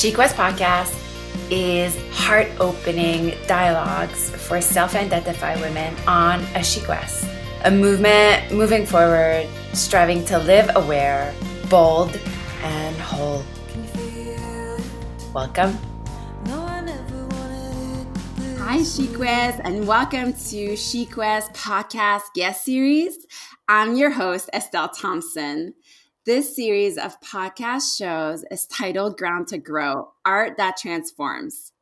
Quest podcast is heart opening dialogues for self identified women on a Quest, a movement moving forward, striving to live aware, bold, and whole. Welcome. Hi, SheQuest, and welcome to SheQuest podcast guest series. I'm your host, Estelle Thompson. This series of podcast shows is titled Ground to Grow Art That Transforms.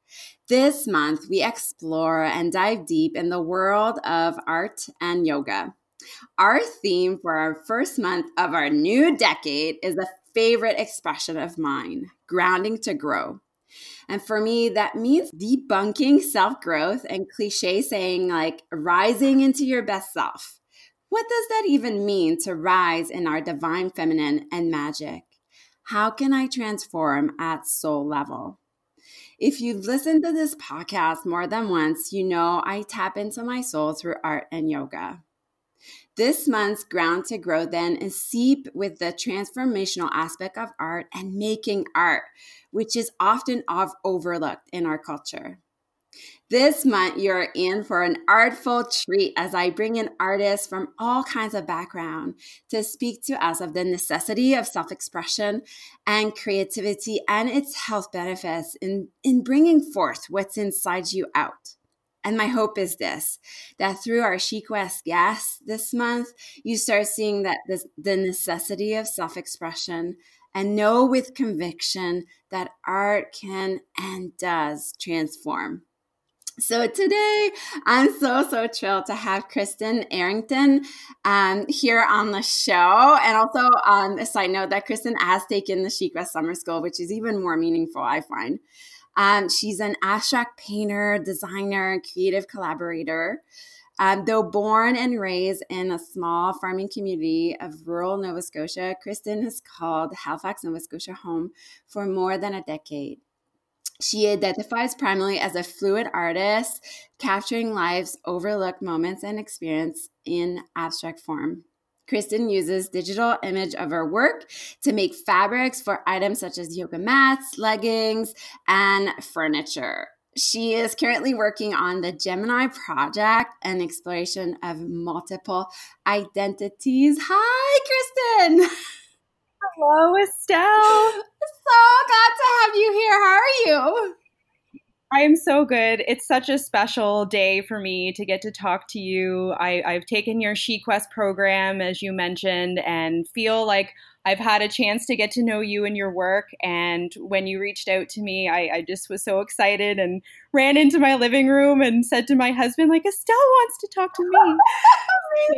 This month, we explore and dive deep in the world of art and yoga. Our theme for our first month of our new decade is a favorite expression of mine grounding to grow. And for me, that means debunking self growth and cliche saying like rising into your best self. What does that even mean to rise in our divine feminine and magic? How can I transform at soul level? If you've listened to this podcast more than once, you know I tap into my soul through art and yoga. This month's Ground to Grow then is seep with the transformational aspect of art and making art, which is often overlooked in our culture. This month, you're in for an artful treat as I bring in artists from all kinds of background to speak to us of the necessity of self-expression and creativity and its health benefits in, in bringing forth what's inside you out. And my hope is this that through our She Quest guests this month, you start seeing that this, the necessity of self expression and know with conviction that art can and does transform. So today, I'm so, so thrilled to have Kristen Arrington um, here on the show. And also, um, a side note that Kristen has taken the Quest Summer School, which is even more meaningful, I find. Um, she's an abstract painter, designer, and creative collaborator. Um, though born and raised in a small farming community of rural Nova Scotia, Kristen has called Halifax, Nova Scotia home for more than a decade. She identifies primarily as a fluid artist, capturing life's overlooked moments and experience in abstract form. Kristen uses digital image of her work to make fabrics for items such as yoga mats, leggings, and furniture. She is currently working on the Gemini project and exploration of multiple identities. Hi, Kristen. Hello, Estelle. So glad to have you here. How are you? I am so good. It's such a special day for me to get to talk to you. I, have taken your She Quest program, as you mentioned, and feel like I've had a chance to get to know you and your work. And when you reached out to me, I, I just was so excited and ran into my living room and said to my husband, like, Estelle wants to talk to me.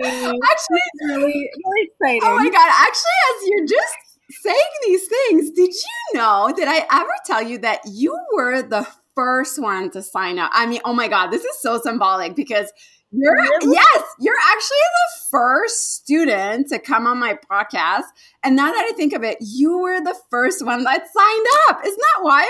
actually, really, really exciting. Oh my God. Actually, as you're just saying these things, did you know, did I ever tell you that you were the first one to sign up? I mean, oh my God, this is so symbolic because you're, really? yes, you're actually the first student to come on my podcast. And now that I think of it, you were the first one that signed up. Isn't that wild?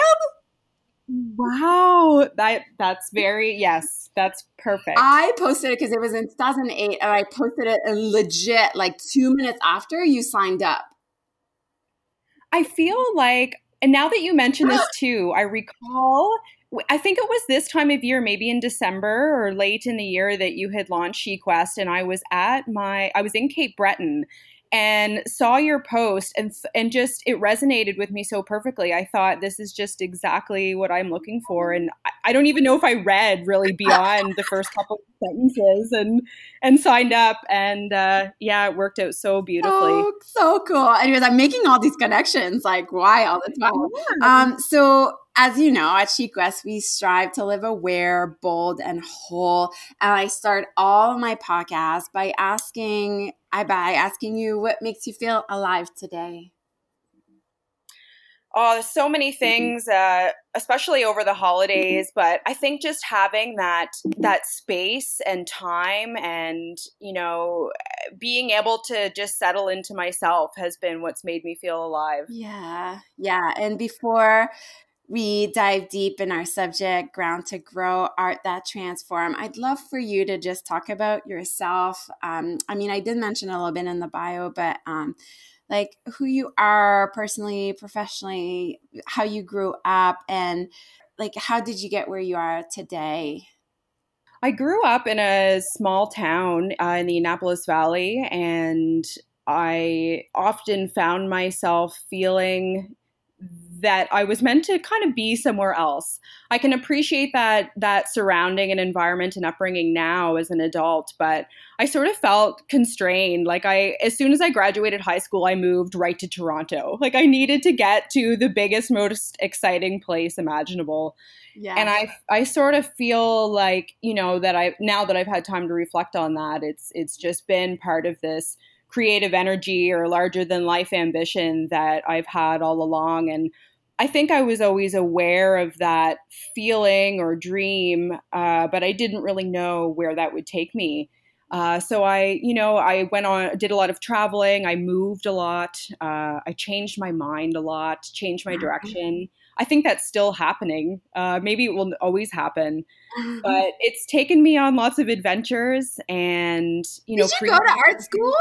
Wow, that that's very yes, that's perfect. I posted it because it was in 2008, and I posted it legit like two minutes after you signed up. I feel like, and now that you mention this too, I recall I think it was this time of year, maybe in December or late in the year, that you had launched SheQuest, and I was at my, I was in Cape Breton, and saw your post and and just it resonated with me so perfectly. I thought this is just exactly what I'm looking for, and I, I don't even know if I read really beyond the first couple of sentences and and signed up, and uh, yeah, it worked out so beautifully. Oh, so cool! Anyways, I'm making all these connections like wild. It's wild. Um, so as you know, at SheQuest, we strive to live aware, bold, and whole. And I start all my podcasts by asking, I by asking you what makes you feel alive today. Oh, there's so many mm-hmm. things, uh, especially over the holidays. But I think just having that that space and time, and you know, being able to just settle into myself has been what's made me feel alive. Yeah, yeah. And before we dive deep in our subject, Ground to Grow, Art That Transform. I'd love for you to just talk about yourself. Um, I mean, I did mention a little bit in the bio, but um, like who you are personally, professionally, how you grew up, and like how did you get where you are today? I grew up in a small town uh, in the Annapolis Valley, and I often found myself feeling that I was meant to kind of be somewhere else. I can appreciate that that surrounding and environment and upbringing now as an adult, but I sort of felt constrained. Like I as soon as I graduated high school, I moved right to Toronto. Like I needed to get to the biggest most exciting place imaginable. Yeah. And I I sort of feel like, you know, that I now that I've had time to reflect on that, it's it's just been part of this creative energy or larger than life ambition that I've had all along. And I think I was always aware of that feeling or dream, uh, but I didn't really know where that would take me. Uh, so I, you know, I went on, did a lot of traveling. I moved a lot. Uh, I changed my mind a lot, changed my mm-hmm. direction. I think that's still happening. Uh, maybe it will always happen, but it's taken me on lots of adventures. And you know, did you go to art school?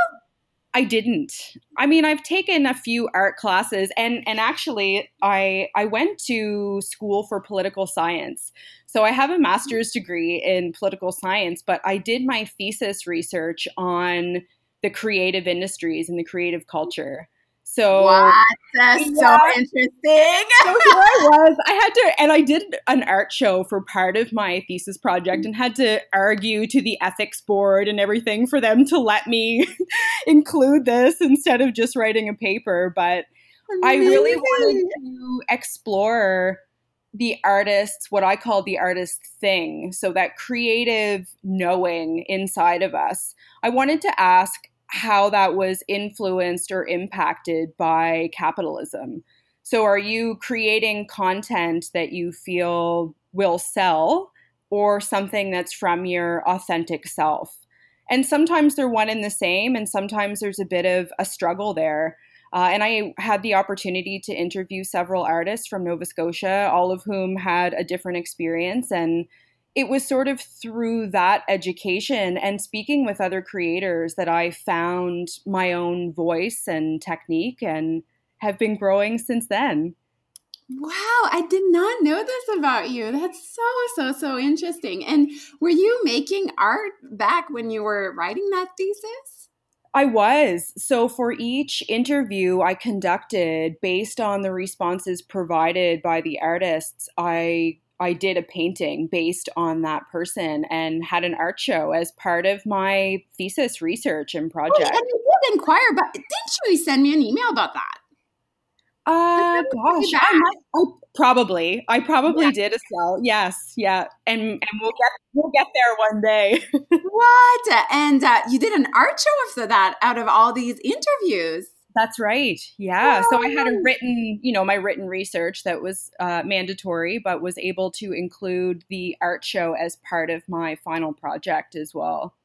I didn't. I mean, I've taken a few art classes and and actually I I went to school for political science. So I have a master's degree in political science, but I did my thesis research on the creative industries and the creative culture. So what? That's yeah. so interesting. so here I was. I had to, and I did an art show for part of my thesis project, and had to argue to the ethics board and everything for them to let me include this instead of just writing a paper. But Amazing. I really wanted to explore the artist's what I call the artist thing. So that creative knowing inside of us. I wanted to ask how that was influenced or impacted by capitalism. So, are you creating content that you feel will sell or something that's from your authentic self? And sometimes they're one and the same, and sometimes there's a bit of a struggle there. Uh, and I had the opportunity to interview several artists from Nova Scotia, all of whom had a different experience. And it was sort of through that education and speaking with other creators that I found my own voice and technique and have been growing since then. Wow, I did not know this about you. That's so, so, so interesting. And were you making art back when you were writing that thesis? I was. So for each interview I conducted, based on the responses provided by the artists, I I did a painting based on that person and had an art show as part of my thesis research and project. Oh, and you did inquire, but didn't you send me an email about that? Uh, gosh, I, might, I probably, I probably yeah. did a sell. Yes, yeah, and and we'll get we'll get there one day. what? And uh, you did an art show after that out of all these interviews. That's right. Yeah. So I had a written, you know, my written research that was uh, mandatory, but was able to include the art show as part of my final project as well.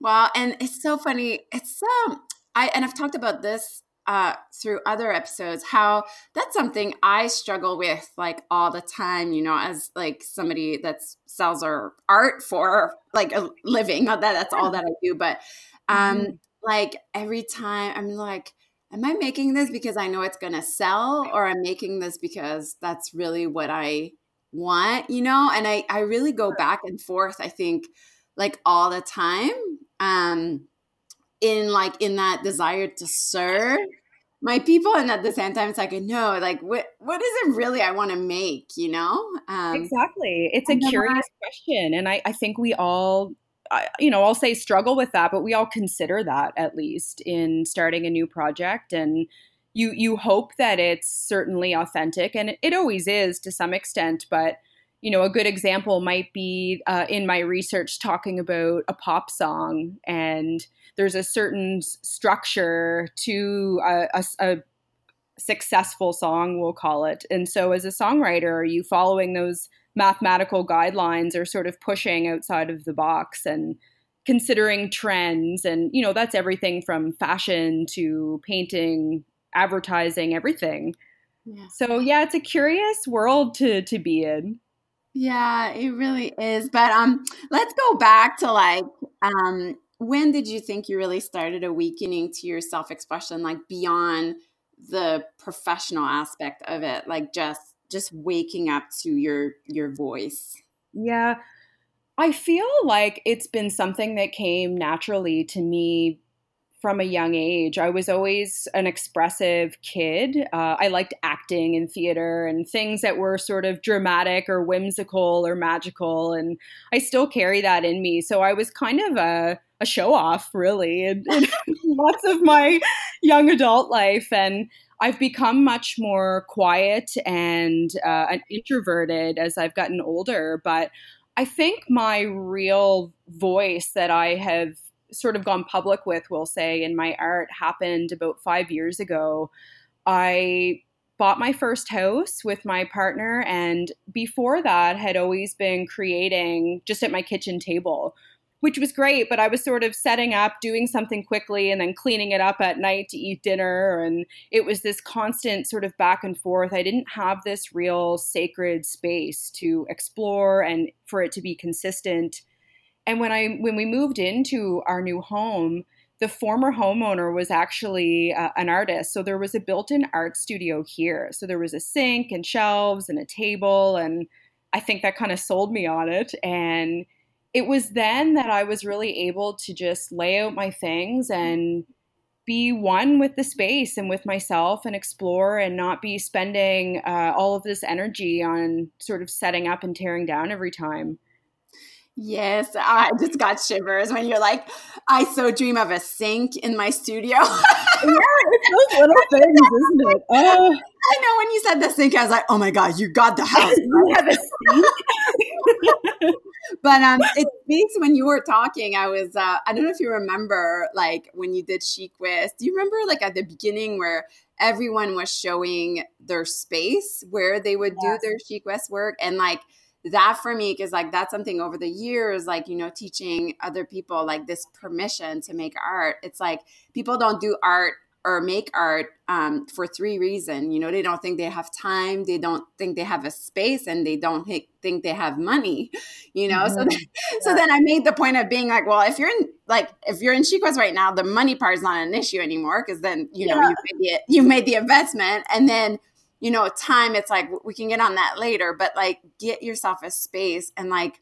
Wow. And it's so funny. It's um, I and I've talked about this uh, through other episodes how that's something I struggle with like all the time, you know, as like somebody that sells our art for like a living. Not that that's all that I do, but um, mm-hmm. like every time I'm like, am I making this because I know it's going to sell or I'm making this because that's really what I want, you know? And I, I really go back and forth, I think, like all the time. Um, in like in that desire to serve my people and at the same time it's like no like what what is it really i want to make you know um, exactly it's a curious question and I, I think we all you know, I'll say struggle with that, but we all consider that at least in starting a new project. And you you hope that it's certainly authentic, and it, it always is to some extent. But you know, a good example might be uh, in my research talking about a pop song, and there's a certain structure to a, a, a successful song, we'll call it. And so, as a songwriter, are you following those? mathematical guidelines or sort of pushing outside of the box and considering trends and you know that's everything from fashion to painting advertising everything yeah. so yeah it's a curious world to to be in yeah it really is but um let's go back to like um when did you think you really started awakening to your self-expression like beyond the professional aspect of it like just just waking up to your your voice yeah i feel like it's been something that came naturally to me from a young age. I was always an expressive kid. Uh, I liked acting and theater and things that were sort of dramatic or whimsical or magical. And I still carry that in me. So I was kind of a, a show off, really, in, in lots of my young adult life. And I've become much more quiet and, uh, and introverted as I've gotten older. But I think my real voice that I have sort of gone public with, we'll say, in my art happened about five years ago. I bought my first house with my partner, and before that, had always been creating just at my kitchen table, which was great. But I was sort of setting up, doing something quickly, and then cleaning it up at night to eat dinner. And it was this constant sort of back and forth. I didn't have this real sacred space to explore and for it to be consistent and when I when we moved into our new home, the former homeowner was actually uh, an artist. So there was a built-in art studio here. So there was a sink and shelves and a table and I think that kind of sold me on it and it was then that I was really able to just lay out my things and be one with the space and with myself and explore and not be spending uh, all of this energy on sort of setting up and tearing down every time. Yes, I just got shivers when you're like, I so dream of a sink in my studio. yeah, it's those little things, isn't it? Oh. I know when you said the sink, I was like, oh my God, you got the house. you have a sink. but um, it speaks when you were talking. I was, uh, I don't know if you remember, like when you did SheQuest. Do you remember, like at the beginning, where everyone was showing their space where they would yes. do their SheQuest work, and like that for me is like that's something over the years like you know teaching other people like this permission to make art it's like people don't do art or make art um, for three reasons you know they don't think they have time they don't think they have a space and they don't think they have money you know mm-hmm. so then, so then i made the point of being like well if you're in like if you're in SheQuest right now the money part is not an issue anymore because then you know yeah. you made the, you made the investment and then you know, time, it's like we can get on that later, but like get yourself a space and like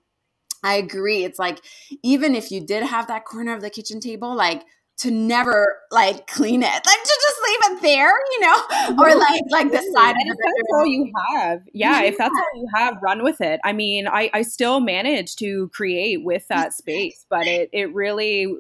I agree. It's like even if you did have that corner of the kitchen table, like to never like clean it, like to just leave it there, you know, or like like the side. And if that's all you have, yeah, yeah, if that's all you have, run with it. I mean, I I still managed to create with that space, but it it really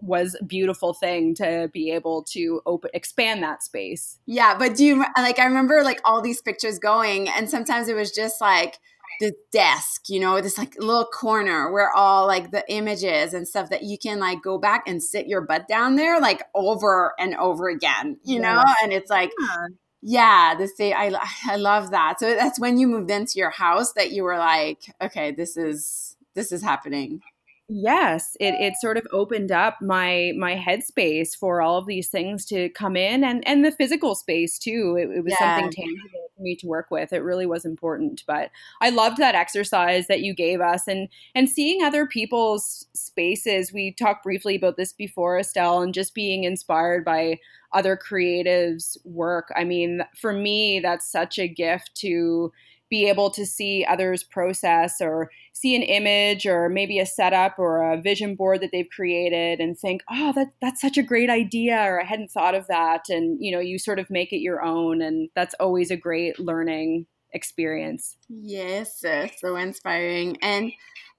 was a beautiful thing to be able to open expand that space. Yeah, but do you like I remember like all these pictures going and sometimes it was just like the desk, you know, this like little corner where all like the images and stuff that you can like go back and sit your butt down there like over and over again, you know? And it's like yeah. Yeah, the same. I I love that. So that's when you moved into your house that you were like, okay, this is this is happening. Yes, it, it sort of opened up my my headspace for all of these things to come in and and the physical space too. It, it was yeah. something tangible for me to work with. It really was important. But I loved that exercise that you gave us and and seeing other people's spaces. We talked briefly about this before, Estelle, and just being inspired by other creatives' work. I mean, for me, that's such a gift to be able to see others process or see an image or maybe a setup or a vision board that they've created and think oh that that's such a great idea or i hadn't thought of that and you know you sort of make it your own and that's always a great learning experience. Yes so inspiring and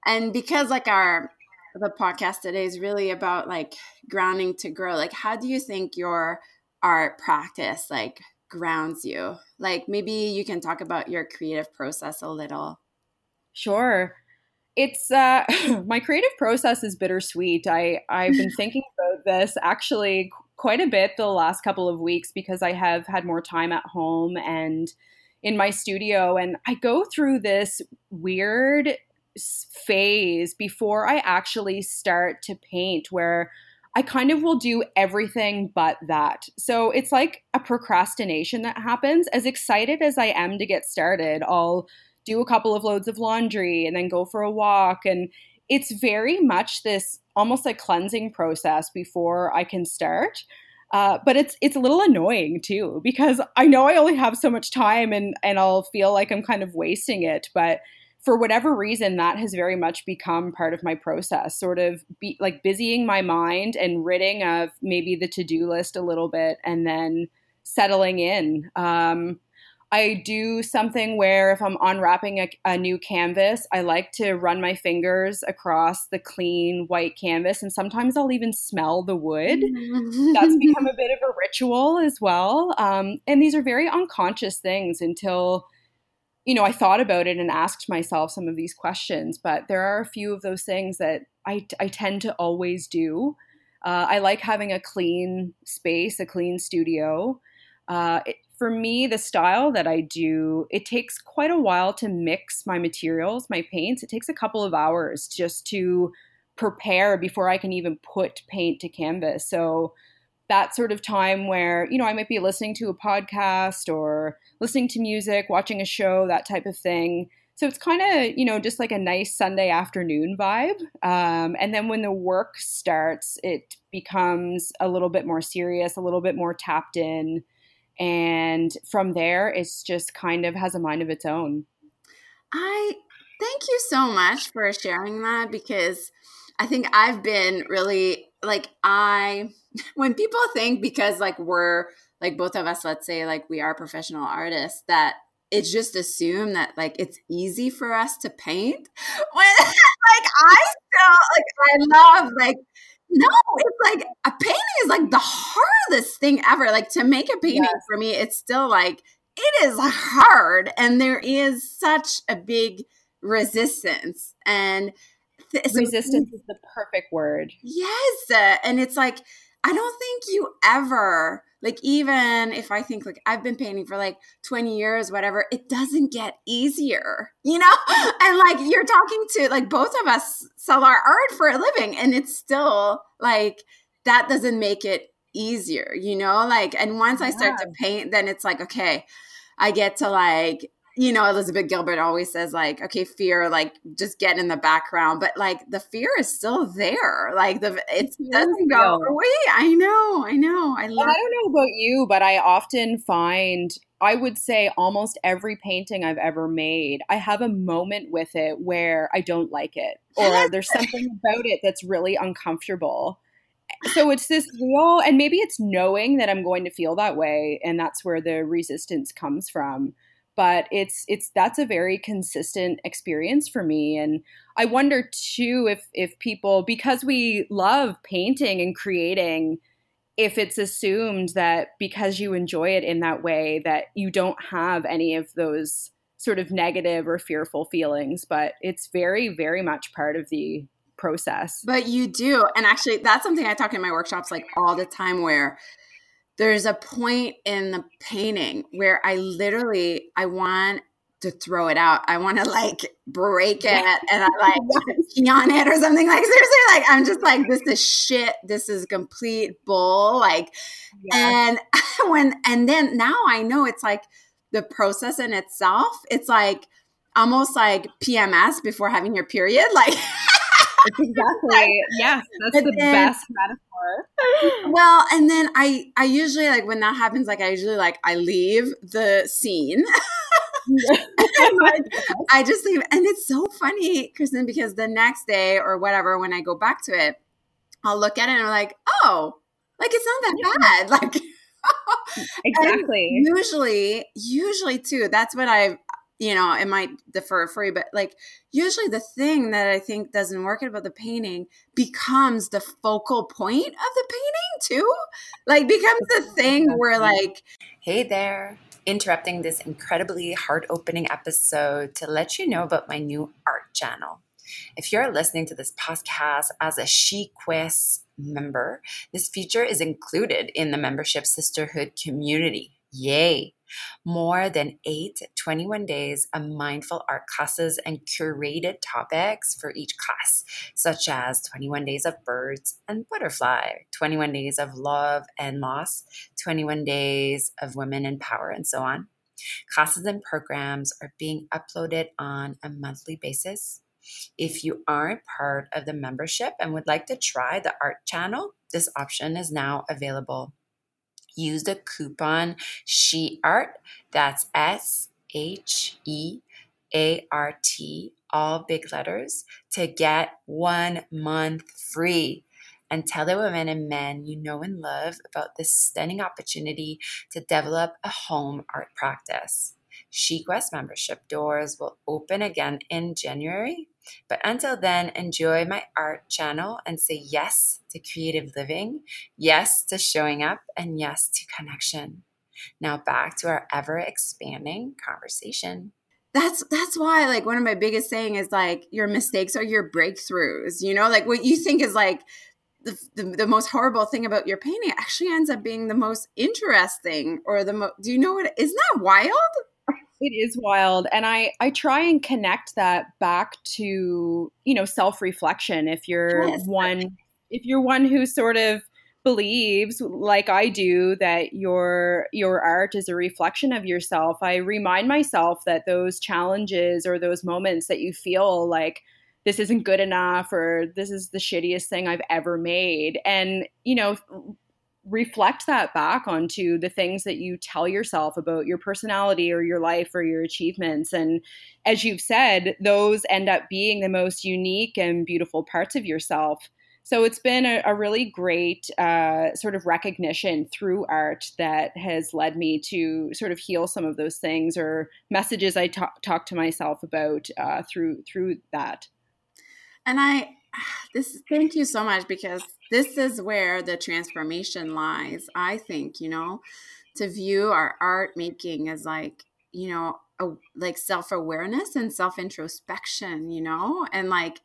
and because like our the podcast today is really about like grounding to grow like how do you think your art practice like grounds you? Like maybe you can talk about your creative process a little. Sure. It's uh my creative process is bittersweet. I I've been thinking about this actually quite a bit the last couple of weeks because I have had more time at home and in my studio and I go through this weird phase before I actually start to paint where I kind of will do everything but that. So it's like a procrastination that happens. As excited as I am to get started, I'll do a couple of loads of laundry and then go for a walk. And it's very much this almost a cleansing process before I can start. Uh, but it's it's a little annoying too because I know I only have so much time and and I'll feel like I'm kind of wasting it. But for whatever reason, that has very much become part of my process, sort of be like busying my mind and ridding of maybe the to do list a little bit, and then settling in. Um, I do something where if I'm unwrapping a, a, new canvas, I like to run my fingers across the clean white canvas, and sometimes I'll even smell the wood. That's become a bit of a ritual as well. Um, and these are very unconscious things until, you know, I thought about it and asked myself some of these questions. But there are a few of those things that I, I tend to always do. Uh, I like having a clean space, a clean studio. Uh, it, for me, the style that I do, it takes quite a while to mix my materials, my paints. It takes a couple of hours just to prepare before I can even put paint to canvas. So that sort of time where, you know, I might be listening to a podcast or listening to music, watching a show, that type of thing. So it's kind of, you know, just like a nice Sunday afternoon vibe. Um, and then when the work starts, it becomes a little bit more serious, a little bit more tapped in and from there it's just kind of has a mind of its own i thank you so much for sharing that because i think i've been really like i when people think because like we're like both of us let's say like we are professional artists that it's just assumed that like it's easy for us to paint when like i still like i love like no, it's like a painting is like the hardest thing ever. Like to make a painting yes. for me, it's still like it is hard, and there is such a big resistance. And th- resistance so, is the perfect word. Yes, uh, and it's like I don't think you ever like even if i think like i've been painting for like 20 years whatever it doesn't get easier you know? And like you're talking to like both of us sell our art for a living and it's still like that doesn't make it easier you know? Like and once i start to paint then it's like okay i get to like you know, Elizabeth Gilbert always says, like, okay, fear, like, just get in the background, but like the fear is still there. Like, the it doesn't go away. I know, I know. I love. I don't know about you, but I often find, I would say, almost every painting I've ever made, I have a moment with it where I don't like it, or there's something about it that's really uncomfortable. Eh, so it's this real, and maybe it's knowing that I'm going to feel that way, and that's where the resistance comes from but it's it's that's a very consistent experience for me and i wonder too if if people because we love painting and creating if it's assumed that because you enjoy it in that way that you don't have any of those sort of negative or fearful feelings but it's very very much part of the process. But you do and actually that's something i talk in my workshops like all the time where there's a point in the painting where I literally I want to throw it out. I want to like break it and I like pee on it or something. Like seriously, like I'm just like this is shit. This is complete bull. Like, and when and then now I know it's like the process in itself. It's like almost like PMS before having your period. Like. exactly. yes, that's the then, best metaphor. well, and then I I usually like when that happens, like I usually like I leave the scene. I just leave, and it's so funny, Kristen, because the next day or whatever, when I go back to it, I'll look at it and I'm like, oh, like it's not that bad. Like exactly. usually, usually too. That's what I you know, it might differ for you, but like usually the thing that I think doesn't work about the painting becomes the focal point of the painting too. Like becomes the thing where like, hey there, interrupting this incredibly heart opening episode to let you know about my new art channel. If you're listening to this podcast as a SheQuest member, this feature is included in the membership sisterhood community. Yay! More than eight 21 days of mindful art classes and curated topics for each class, such as 21 days of birds and butterfly, 21 days of love and loss, 21 days of women in power, and so on. Classes and programs are being uploaded on a monthly basis. If you aren't part of the membership and would like to try the art channel, this option is now available. Use the coupon SHEART, that's S H E A R T, all big letters, to get one month free. And tell the women and men you know and love about this stunning opportunity to develop a home art practice. SheQuest membership doors will open again in January, but until then, enjoy my art channel and say yes to creative living, yes to showing up, and yes to connection. Now back to our ever expanding conversation. That's that's why like one of my biggest saying is like your mistakes are your breakthroughs you know? Like what you think is like the, the, the, most horrible thing about your painting actually ends up being the most interesting or the most do you know what isn't that wild it is wild and i i try and connect that back to you know self-reflection if you're yes. one if you're one who sort of believes like i do that your your art is a reflection of yourself i remind myself that those challenges or those moments that you feel like this isn't good enough or this is the shittiest thing I've ever made. And, you know, reflect that back onto the things that you tell yourself about your personality or your life or your achievements. And as you've said, those end up being the most unique and beautiful parts of yourself. So it's been a, a really great uh, sort of recognition through art that has led me to sort of heal some of those things or messages I talk, talk to myself about uh, through through that. And I, this, thank you so much because this is where the transformation lies. I think, you know, to view our art making as like, you know, a, like self awareness and self introspection, you know, and like,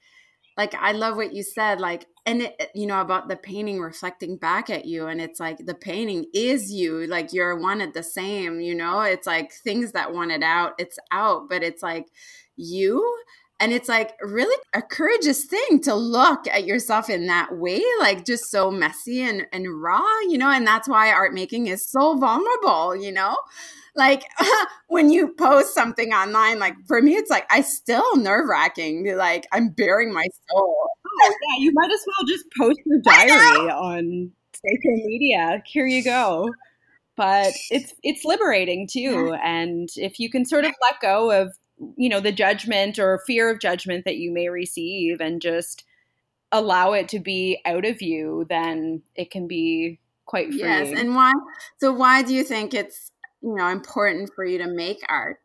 like I love what you said, like, and it, you know, about the painting reflecting back at you. And it's like the painting is you, like you're one at the same, you know, it's like things that want it out, it's out, but it's like you and it's like really a courageous thing to look at yourself in that way, like just so messy and, and raw, you know, and that's why art making is so vulnerable, you know? Like when you post something online, like for me, it's like I still nerve wracking. Like I'm bearing my soul. Oh, yeah, you might as well just post your diary on social media. Here you go but it's it's liberating too and if you can sort of let go of you know the judgment or fear of judgment that you may receive and just allow it to be out of you then it can be quite free. yes and why so why do you think it's you know important for you to make art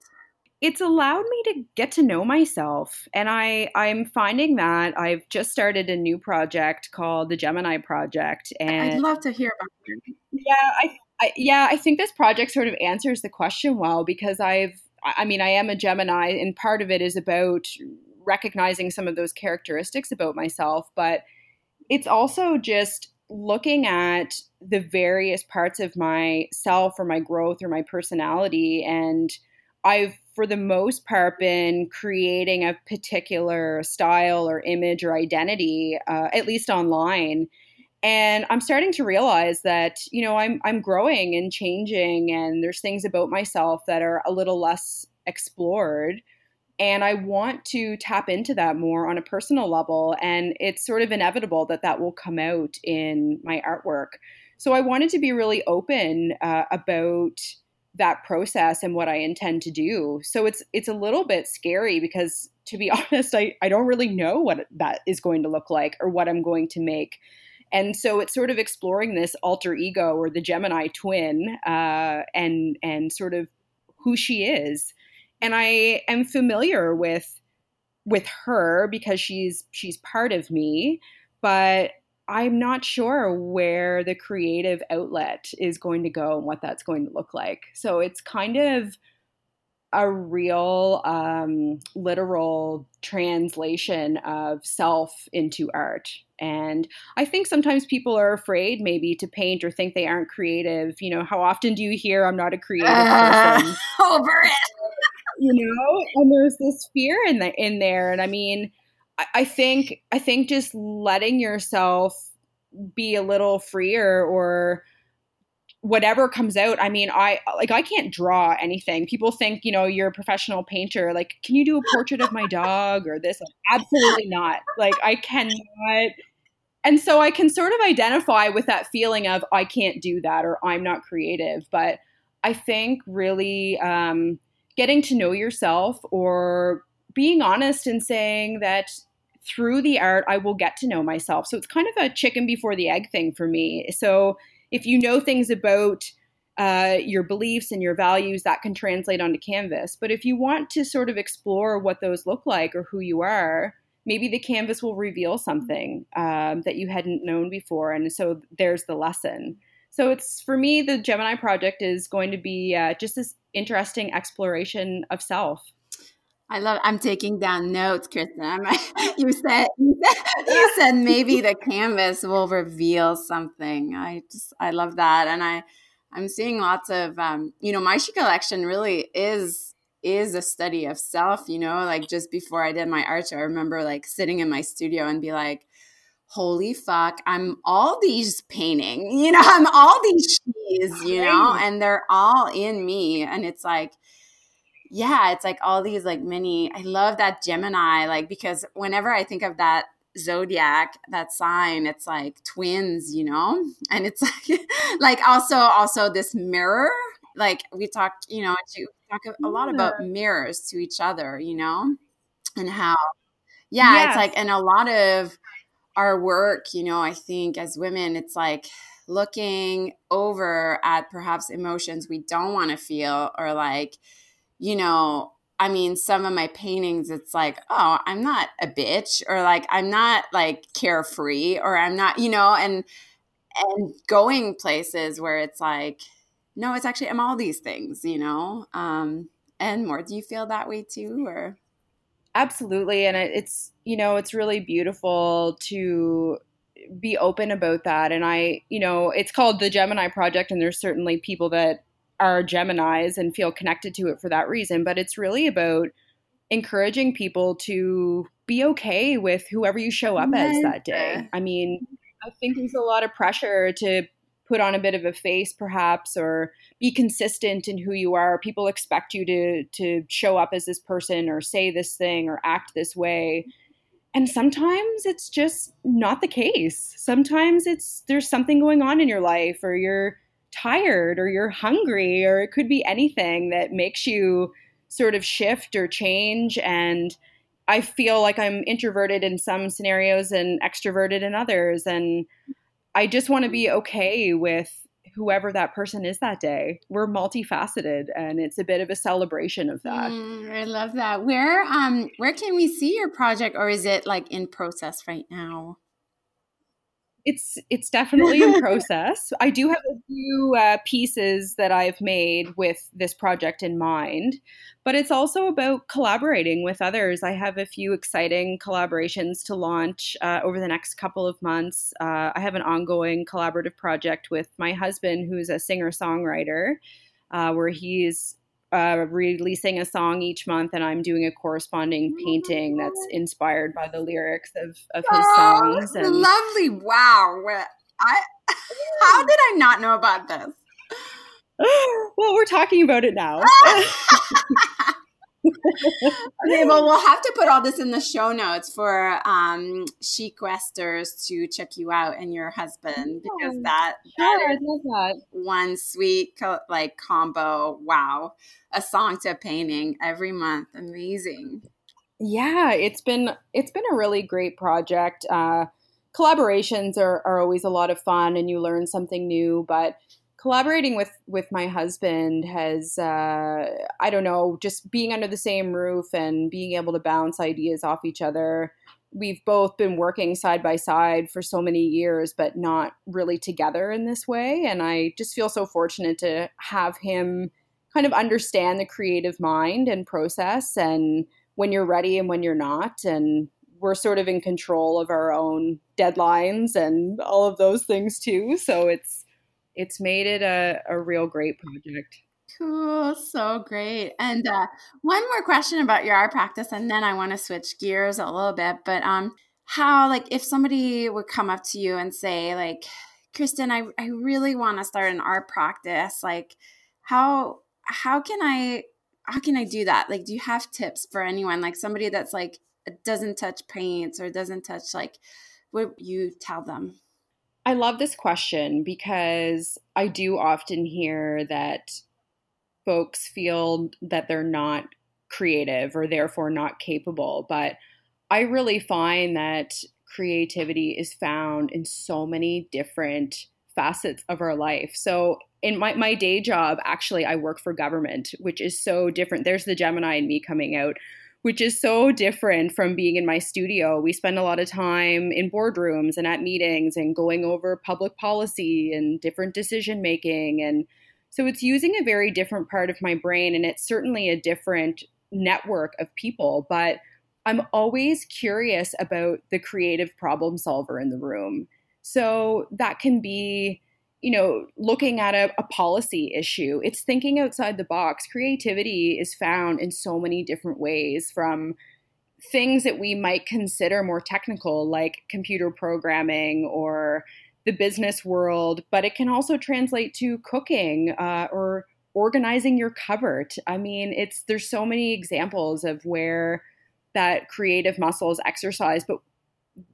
it's allowed me to get to know myself and i i'm finding that i've just started a new project called the gemini project and i'd love to hear about it yeah I, I yeah i think this project sort of answers the question well because i've I mean, I am a Gemini, and part of it is about recognizing some of those characteristics about myself, but it's also just looking at the various parts of myself or my growth or my personality. And I've, for the most part, been creating a particular style or image or identity, uh, at least online and i'm starting to realize that you know i'm i'm growing and changing and there's things about myself that are a little less explored. And i want to tap into that more on a personal level and it's sort of inevitable that that will come out in my artwork. So i wanted to be really open uh, about that process and what i intend to do. So it's it's a little bit scary because to be honest i, I don't really know what that is going to look like or what i'm going to make and so it's sort of exploring this alter ego or the Gemini twin uh, and and sort of who she is. And I am familiar with with her because she's she's part of me, but I'm not sure where the creative outlet is going to go and what that's going to look like. So it's kind of a real um, literal translation of self into art. And I think sometimes people are afraid maybe to paint or think they aren't creative. You know, how often do you hear, I'm not a creative uh, person? Over it. you know, and there's this fear in the in there. And I mean, I, I think I think just letting yourself be a little freer or whatever comes out i mean i like i can't draw anything. People think you know you're a professional painter like can you do a portrait of my dog or this? Like, absolutely not. Like i cannot. And so i can sort of identify with that feeling of i can't do that or i'm not creative. But i think really um, getting to know yourself or being honest and saying that through the art i will get to know myself. So it's kind of a chicken before the egg thing for me. So if you know things about uh, your beliefs and your values, that can translate onto canvas. But if you want to sort of explore what those look like or who you are, maybe the canvas will reveal something um, that you hadn't known before. And so there's the lesson. So it's for me, the Gemini project is going to be uh, just this interesting exploration of self. I love. I'm taking down notes, Kristen. I'm, you said you said you said maybe the canvas will reveal something. I just I love that, and I I'm seeing lots of um, you know my she collection really is is a study of self. You know, like just before I did my art show, I remember like sitting in my studio and be like, "Holy fuck, I'm all these painting. You know, I'm all these she's. You know, and they're all in me, and it's like." Yeah, it's like all these like mini. I love that Gemini, like because whenever I think of that zodiac, that sign, it's like twins, you know, and it's like like also also this mirror. Like we talk, you know, we talk a lot about mirrors to each other, you know, and how yeah, yes. it's like and a lot of our work, you know, I think as women, it's like looking over at perhaps emotions we don't want to feel or like you know, I mean, some of my paintings, it's like, oh, I'm not a bitch, or like I'm not like carefree, or I'm not, you know, and and going places where it's like, no, it's actually I'm all these things, you know, um, and more. Do you feel that way too, or? Absolutely, and it's you know it's really beautiful to be open about that, and I you know it's called the Gemini Project, and there's certainly people that are Geminis and feel connected to it for that reason. But it's really about encouraging people to be okay with whoever you show up as that day. I mean, I think there's a lot of pressure to put on a bit of a face perhaps or be consistent in who you are. People expect you to to show up as this person or say this thing or act this way. And sometimes it's just not the case. Sometimes it's there's something going on in your life or you're tired or you're hungry or it could be anything that makes you sort of shift or change and I feel like I'm introverted in some scenarios and extroverted in others and I just want to be okay with whoever that person is that day. We're multifaceted and it's a bit of a celebration of that. Mm, I love that. Where um where can we see your project or is it like in process right now? It's it's definitely in process. I do have a few uh, pieces that I've made with this project in mind, but it's also about collaborating with others. I have a few exciting collaborations to launch uh, over the next couple of months. Uh, I have an ongoing collaborative project with my husband, who's a singer songwriter, uh, where he's uh, releasing a song each month, and I'm doing a corresponding painting that's inspired by the lyrics of, of his oh, songs. And lovely! Wow, I how did I not know about this? well, we're talking about it now. okay, well, we'll have to put all this in the show notes for um, SheQuesters to check you out and your husband because oh, that, that sure, is that. one sweet co- like combo. Wow, a song to a painting every month, amazing. Yeah, it's been it's been a really great project. Uh, collaborations are, are always a lot of fun, and you learn something new, but collaborating with with my husband has uh, i don't know just being under the same roof and being able to bounce ideas off each other. We've both been working side by side for so many years but not really together in this way. And i just feel so fortunate to have him kind of understand the creative mind and process and when you're ready and when you're not. And we're sort of in control of our own deadlines and all of those things too. So it's it's made it a, a real great project. Cool, so great. And uh, one more question about your art practice, and then I want to switch gears a little bit. But um, how, like, if somebody would come up to you and say, like, Kristen, I, I really want to start an art practice. Like, how how can I how can I do that? Like, do you have tips for anyone? Like somebody that's like doesn't touch paints or doesn't touch like what you tell them? I love this question because I do often hear that folks feel that they're not creative or therefore not capable. But I really find that creativity is found in so many different facets of our life. So in my, my day job, actually, I work for government, which is so different. There's the Gemini in me coming out, which is so different from being in my studio. We spend a lot of time in boardrooms and at meetings and going over public policy and different decision making. And so it's using a very different part of my brain, and it's certainly a different network of people. But I'm always curious about the creative problem solver in the room. So that can be, you know, looking at a, a, policy issue. It's thinking outside the box. Creativity is found in so many different ways from things that we might consider more technical, like computer programming or the business world, but it can also translate to cooking uh, or organizing your cupboard. I mean, it's there's so many examples of where that creative muscle is exercised, but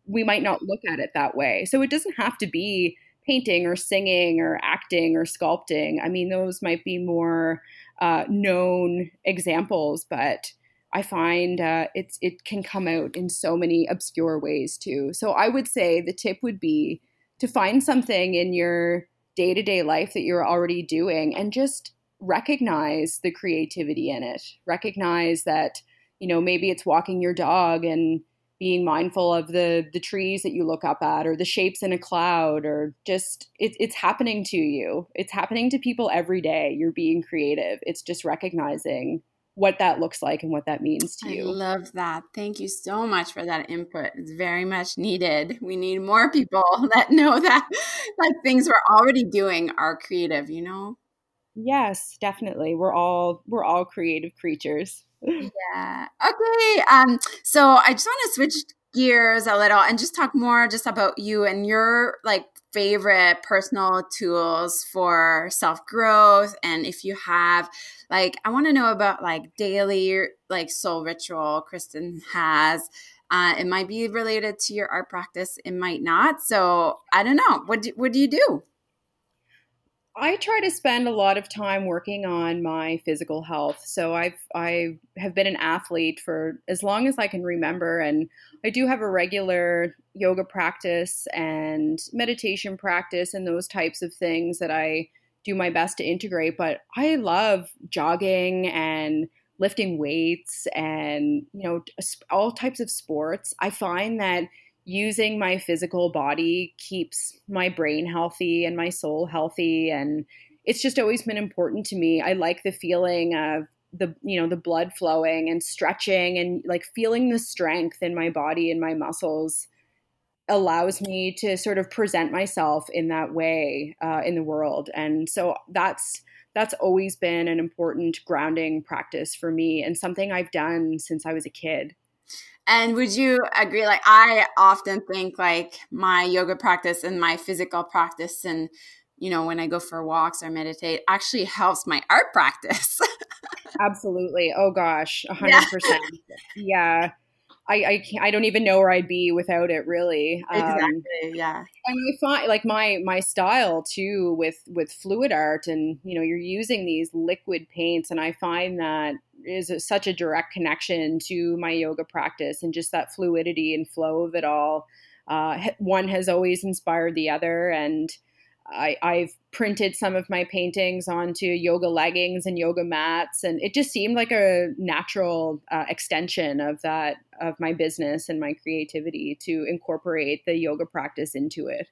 we might not look at it that way. So it doesn't have to be painting or singing or acting or sculpting. I mean, those might be more uh, known examples, but I find uh, it's it can come out in so many obscure ways too. So I would say the tip would be to find something in your day to day life that you're already doing and just recognize the creativity in it. Recognize that you know maybe it's walking your dog and being mindful of the the trees that you look up at or the shapes in a cloud or just it, it's happening to you it's happening to people every day you're being creative it's just recognizing what that looks like and what that means to you. I love that. Thank you so much for that input. It's very much needed. We need more people that know that like things we're already doing are creative, you know? Yes, definitely. We're all we're all creative creatures. Yeah. Okay. Um, so I just want to switch gears a little and just talk more just about you and your like favorite personal tools for self growth and if you have like i want to know about like daily like soul ritual kristen has uh, it might be related to your art practice it might not so i don't know what do, what do you do I try to spend a lot of time working on my physical health. So I've I have been an athlete for as long as I can remember and I do have a regular yoga practice and meditation practice and those types of things that I do my best to integrate, but I love jogging and lifting weights and you know all types of sports. I find that using my physical body keeps my brain healthy and my soul healthy and it's just always been important to me. I like the feeling of the you know the blood flowing and stretching and like feeling the strength in my body and my muscles allows me to sort of present myself in that way uh, in the world. And so that's that's always been an important grounding practice for me and something i've done since i was a kid and would you agree? Like, I often think like my yoga practice and my physical practice, and you know, when I go for walks or meditate, actually helps my art practice. Absolutely. Oh gosh, a hundred percent. Yeah. I, I can't, I don't even know where I'd be without it really. Um, exactly. Yeah. And I find like my, my style too with, with fluid art and, you know, you're using these liquid paints and I find that is a, such a direct connection to my yoga practice and just that fluidity and flow of it all. Uh, one has always inspired the other, and I, I've printed some of my paintings onto yoga leggings and yoga mats, and it just seemed like a natural uh, extension of that of my business and my creativity to incorporate the yoga practice into it.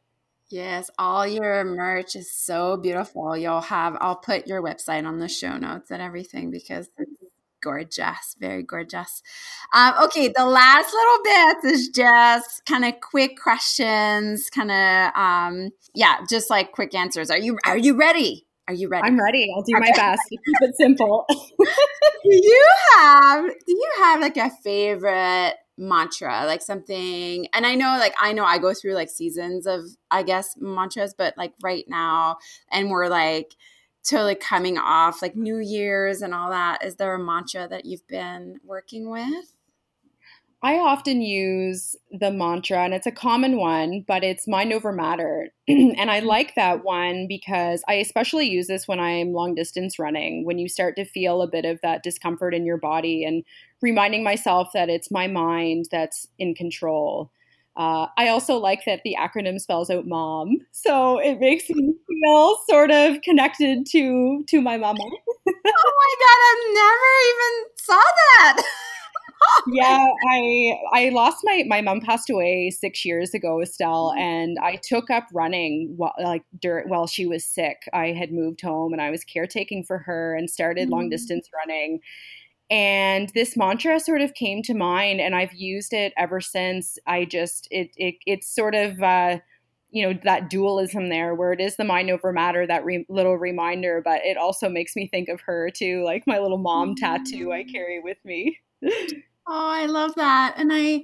Yes, all your merch is so beautiful. You'll have, I'll put your website on the show notes and everything because it's gorgeous, very gorgeous. Um, okay, the last little bit is just kind of quick questions, kind of um, yeah, just like quick answers. Are you are you ready? Are you ready? I'm ready. I'll do my best keep it simple. do you have do you have like a favorite mantra, like something. And I know, like, I know I go through like seasons of, I guess, mantras, but like right now, and we're like totally coming off like New Year's and all that. Is there a mantra that you've been working with? I often use the mantra, and it's a common one, but it's mind over matter. and I mm-hmm. like that one because I especially use this when I'm long distance running, when you start to feel a bit of that discomfort in your body, and reminding myself that it's my mind that's in control. Uh, I also like that the acronym spells out mom, so it makes me feel sort of connected to to my mama. oh my god, I never even saw that. yeah, I I lost my my mom passed away six years ago, Estelle, mm-hmm. and I took up running while like during, while she was sick. I had moved home and I was caretaking for her and started mm-hmm. long distance running. And this mantra sort of came to mind, and I've used it ever since. I just it it it's sort of. Uh, you know that dualism there where it is the mind over matter that re- little reminder but it also makes me think of her too like my little mom tattoo i mm. carry with me Oh, I love that. And I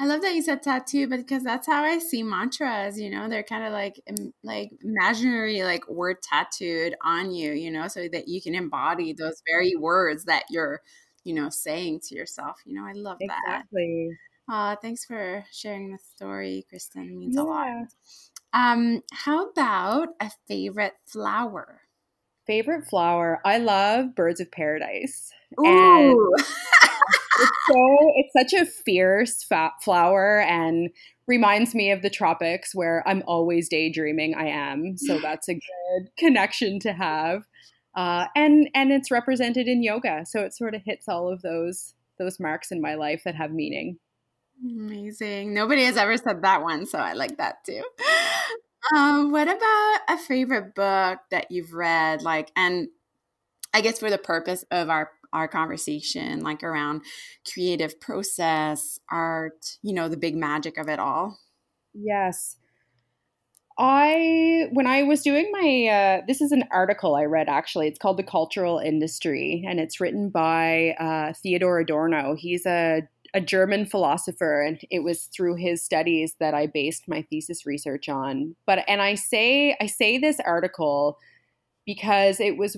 I love that you said tattoo because that's how I see mantras, you know, they're kind of like like imaginary like word tattooed on you, you know, so that you can embody those very words that you're, you know, saying to yourself. You know, I love that. Exactly. Uh, thanks for sharing the story, Kristen. It means yeah. a lot. Um, how about a favorite flower? Favorite flower? I love birds of paradise. Ooh. And it's so it's such a fierce fat flower and reminds me of the tropics where I'm always daydreaming. I am so that's a good connection to have, uh, and and it's represented in yoga, so it sort of hits all of those those marks in my life that have meaning. Amazing. Nobody has ever said that one, so I like that too. Um, what about a favorite book that you've read? Like, and I guess for the purpose of our our conversation, like around creative process, art, you know, the big magic of it all. Yes. I when I was doing my uh, this is an article I read actually. It's called The Cultural Industry, and it's written by uh, Theodor Adorno. He's a a German philosopher, and it was through his studies that I based my thesis research on. But and I say I say this article because it was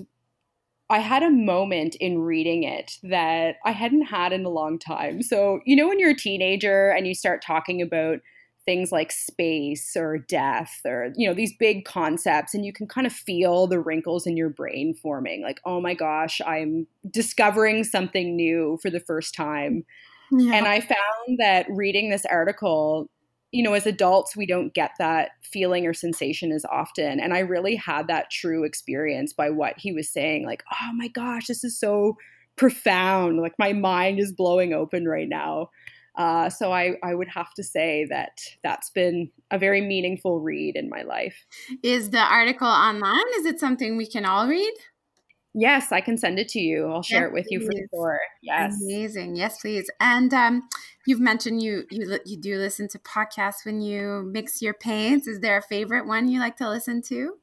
I had a moment in reading it that I hadn't had in a long time. So, you know, when you're a teenager and you start talking about things like space or death or, you know, these big concepts, and you can kind of feel the wrinkles in your brain forming like, oh my gosh, I'm discovering something new for the first time. Yeah. And I found that reading this article you know, as adults, we don't get that feeling or sensation as often. And I really had that true experience by what he was saying. Like, oh my gosh, this is so profound. Like, my mind is blowing open right now. Uh, so I, I would have to say that that's been a very meaningful read in my life. Is the article online? Is it something we can all read? Yes, I can send it to you. I'll share yes, it with you for sure. Yes, amazing. Yes, please. And um, you've mentioned you you you do listen to podcasts when you mix your paints. Is there a favorite one you like to listen to?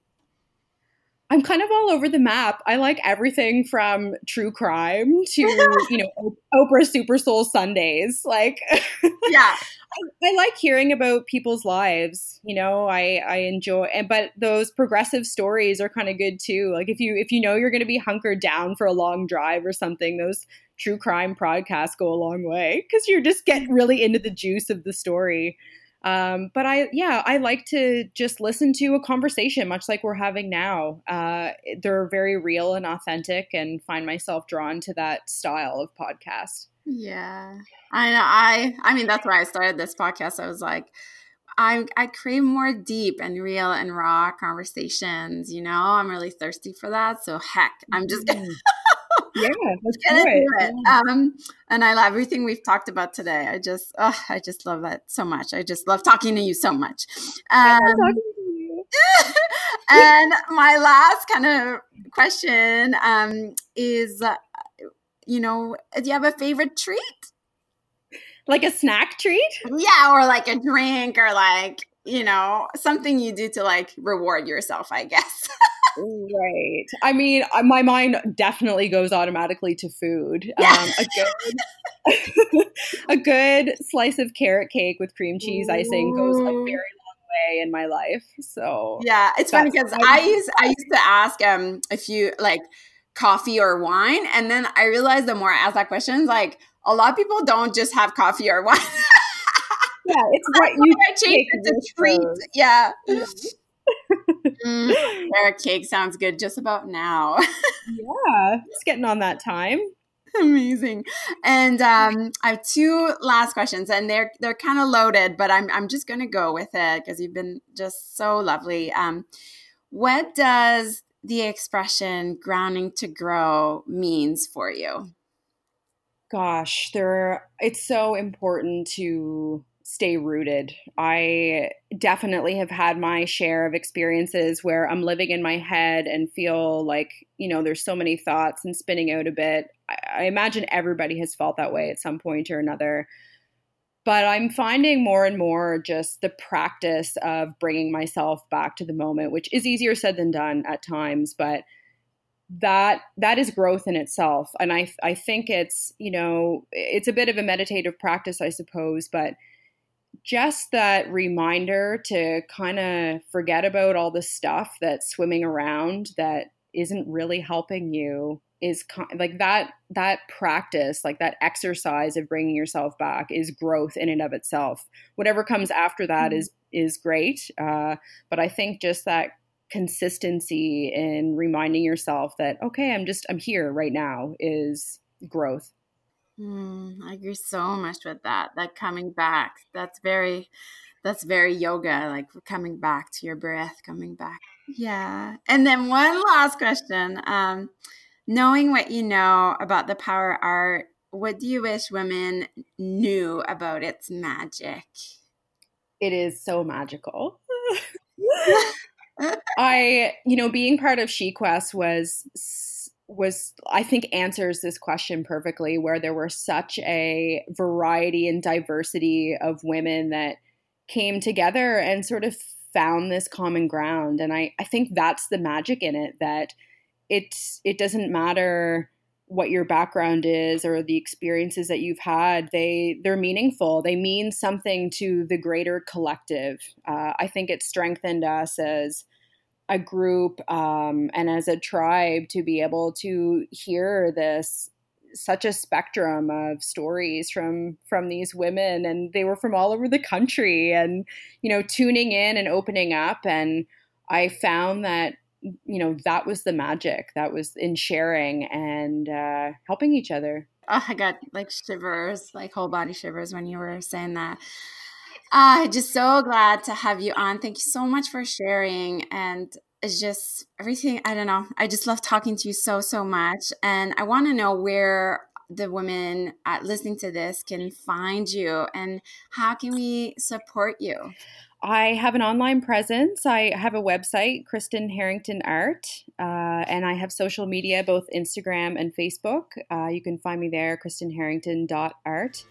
I'm kind of all over the map. I like everything from true crime to you know Oprah Super Soul Sundays. Like, yeah, I, I, like hearing about people's lives. You know, I I enjoy, and but those progressive stories are kind of good too. Like if you if you know you're going to be hunkered down for a long drive or something, those true crime podcasts go a long way because you're just getting really into the juice of the story. Um, but I, yeah, I like to just listen to a conversation, much like we're having now. Uh, they're very real and authentic, and find myself drawn to that style of podcast. Yeah, I know. I, I mean, that's why I started this podcast. I was like, I, I crave more deep and real and raw conversations. You know, I'm really thirsty for that. So heck, I'm just gonna. Yeah, let's get into it. Um, and I love everything we've talked about today. I just, oh, I just love that so much. I just love talking to you so much. Um, and my last kind of question um, is, uh, you know, do you have a favorite treat? Like a snack treat? Yeah, or like a drink, or like you know something you do to like reward yourself. I guess. right. I mean, uh, my mind definitely goes automatically to food. Yeah. Um, a good, a good slice of carrot cake with cream cheese icing goes a very long way in my life. So yeah, it's funny because I used I used to ask um if you like coffee or wine, and then I realized the more I ask that question, like a lot of people don't just have coffee or wine. yeah, it's what you change it to treat. Yeah. Mm, carrot cake sounds good just about now. yeah, it's getting on that time. Amazing. And um, I have two last questions, and they're they're kind of loaded, but I'm I'm just gonna go with it because you've been just so lovely. Um, what does the expression "grounding to grow" means for you? Gosh, there. It's so important to stay rooted. I definitely have had my share of experiences where I'm living in my head and feel like, you know, there's so many thoughts and spinning out a bit. I, imagine everybody has felt that way at some point or another. But I'm finding more and more just the practice of bringing myself back to the moment, which is easier said than done at times, but that that is growth in itself and i i think it's you know it's a bit of a meditative practice i suppose but just that reminder to kind of forget about all the stuff that's swimming around that isn't really helping you is kind, like that that practice like that exercise of bringing yourself back is growth in and of itself whatever comes after that mm-hmm. is is great uh, but i think just that consistency in reminding yourself that okay i'm just i'm here right now is growth Mm, I agree so much with that. That coming back. That's very that's very yoga, like coming back to your breath, coming back. Yeah. And then one last question. Um, knowing what you know about the power art, what do you wish women knew about its magic? It is so magical. I, you know, being part of SheQuest was was I think answers this question perfectly where there were such a variety and diversity of women that came together and sort of found this common ground. And I I think that's the magic in it that it's it doesn't matter what your background is or the experiences that you've had they they're meaningful. They mean something to the greater collective. Uh, i think it strengthened us as a group um, and as a tribe to be able to hear this such a spectrum of stories from from these women and they were from all over the country and you know tuning in and opening up and i found that you know that was the magic that was in sharing and uh, helping each other. Oh, i got like shivers like whole body shivers when you were saying that uh, just so glad to have you on. Thank you so much for sharing. And it's just everything. I don't know. I just love talking to you so, so much. And I want to know where the women listening to this can find you and how can we support you? I have an online presence. I have a website, Kristen Harrington Art, uh, and I have social media, both Instagram and Facebook. Uh, you can find me there, kristenharrington.art.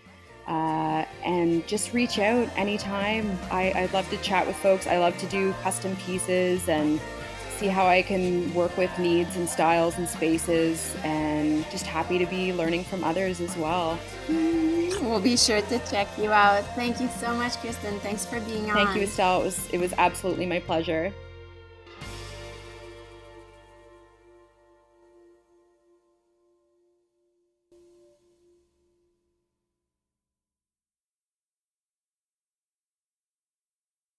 Uh, and just reach out anytime. I, I'd love to chat with folks. I love to do custom pieces and see how I can work with needs and styles and spaces, and just happy to be learning from others as well. We'll be sure to check you out. Thank you so much, Kristen. Thanks for being on. Thank you, Estelle. It was, it was absolutely my pleasure.